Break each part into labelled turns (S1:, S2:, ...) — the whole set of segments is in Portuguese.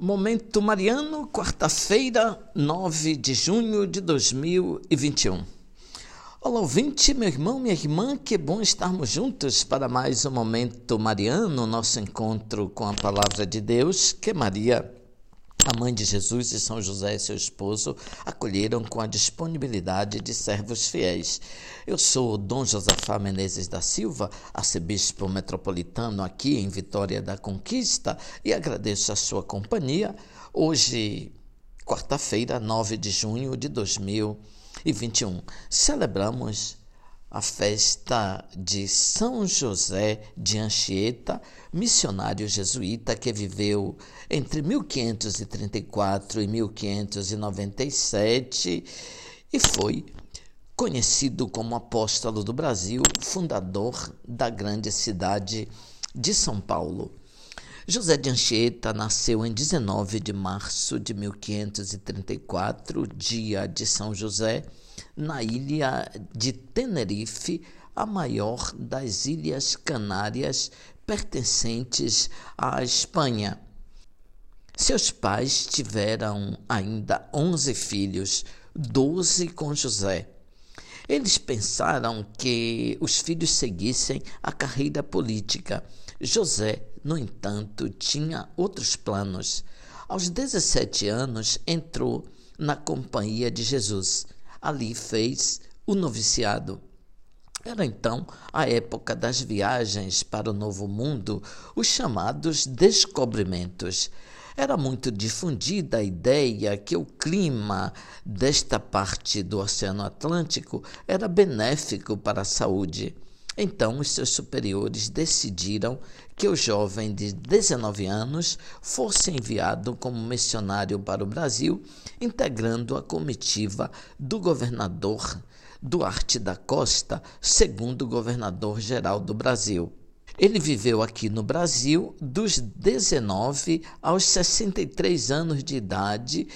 S1: Momento Mariano, quarta-feira, 9 de junho de 2021. Olá, ouvinte, meu irmão, minha irmã, que bom estarmos juntos para mais um Momento Mariano, nosso encontro com a Palavra de Deus, que Maria a mãe de Jesus e São José seu esposo acolheram com a disponibilidade de servos fiéis. Eu sou Dom Josafá Menezes da Silva, arcebispo metropolitano aqui em Vitória da Conquista, e agradeço a sua companhia. Hoje, quarta-feira, 9 de junho de 2021, celebramos a festa de São José de Anchieta, missionário jesuíta que viveu entre 1534 e 1597 e foi conhecido como apóstolo do Brasil, fundador da grande cidade de São Paulo. José de Anchieta nasceu em 19 de março de 1534, dia de São José, na ilha de Tenerife, a maior das Ilhas Canárias pertencentes à Espanha. Seus pais tiveram ainda onze filhos, doze com José. Eles pensaram que os filhos seguissem a carreira política. José, no entanto, tinha outros planos. Aos 17 anos, entrou na Companhia de Jesus ali fez o noviciado. Era então a época das viagens para o Novo Mundo, os chamados descobrimentos. Era muito difundida a ideia que o clima desta parte do Oceano Atlântico era benéfico para a saúde. Então, os seus superiores decidiram que o jovem de 19 anos fosse enviado como missionário para o Brasil, integrando a comitiva do governador Duarte da Costa, segundo governador-geral do Brasil. Ele viveu aqui no Brasil dos 19 aos 63 anos de idade,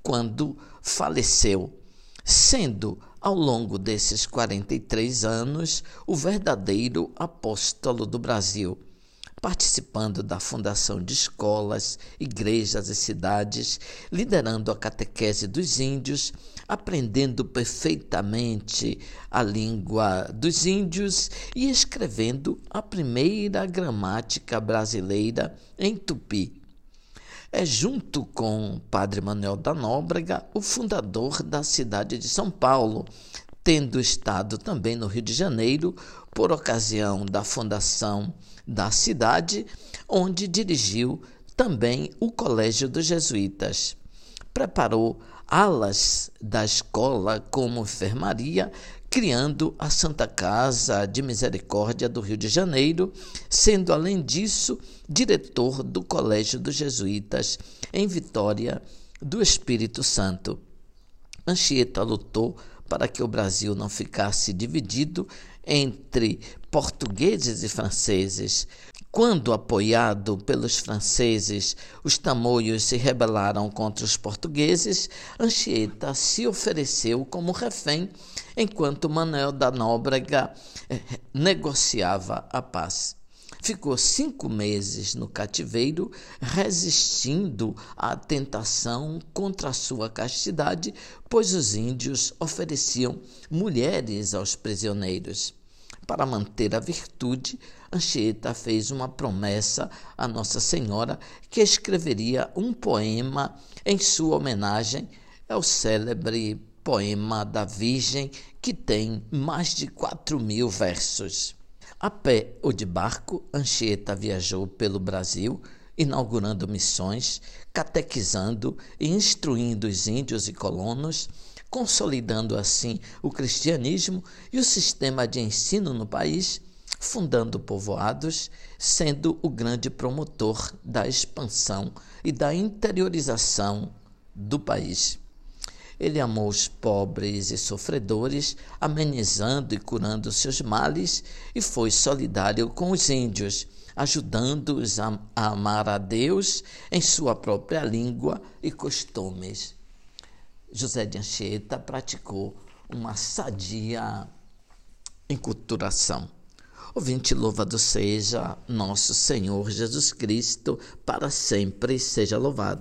S1: quando faleceu, sendo ao longo desses 43 anos, o verdadeiro apóstolo do Brasil, participando da fundação de escolas, igrejas e cidades, liderando a catequese dos índios, aprendendo perfeitamente a língua dos índios e escrevendo a primeira gramática brasileira em tupi. É, junto com Padre Manuel da Nóbrega, o fundador da cidade de São Paulo, tendo estado também no Rio de Janeiro por ocasião da fundação da cidade, onde dirigiu também o Colégio dos Jesuítas. Preparou alas da escola como enfermaria criando a Santa Casa de Misericórdia do Rio de Janeiro, sendo, além disso, diretor do Colégio dos Jesuítas em Vitória do Espírito Santo. Anchieta lutou para que o Brasil não ficasse dividido entre portugueses e franceses. Quando, apoiado pelos franceses, os tamoios se rebelaram contra os portugueses, Anchieta se ofereceu como refém, enquanto Manuel da Nóbrega eh, negociava a paz. Ficou cinco meses no cativeiro, resistindo à tentação contra sua castidade, pois os índios ofereciam mulheres aos prisioneiros. Para manter a virtude, Anchieta fez uma promessa a Nossa Senhora que escreveria um poema em sua homenagem. É o célebre poema da Virgem, que tem mais de quatro mil versos. A pé ou de barco, Anchieta viajou pelo Brasil, inaugurando missões, catequizando e instruindo os índios e colonos, consolidando assim o cristianismo e o sistema de ensino no país, fundando povoados, sendo o grande promotor da expansão e da interiorização do país. Ele amou os pobres e sofredores, amenizando e curando seus males, e foi solidário com os índios, ajudando-os a, amar a Deus em sua própria língua e costumes. José de Anchieta praticou uma sadia enculturação. Ouvinte, louvado seja nosso Senhor Jesus Cristo, para sempre seja louvado.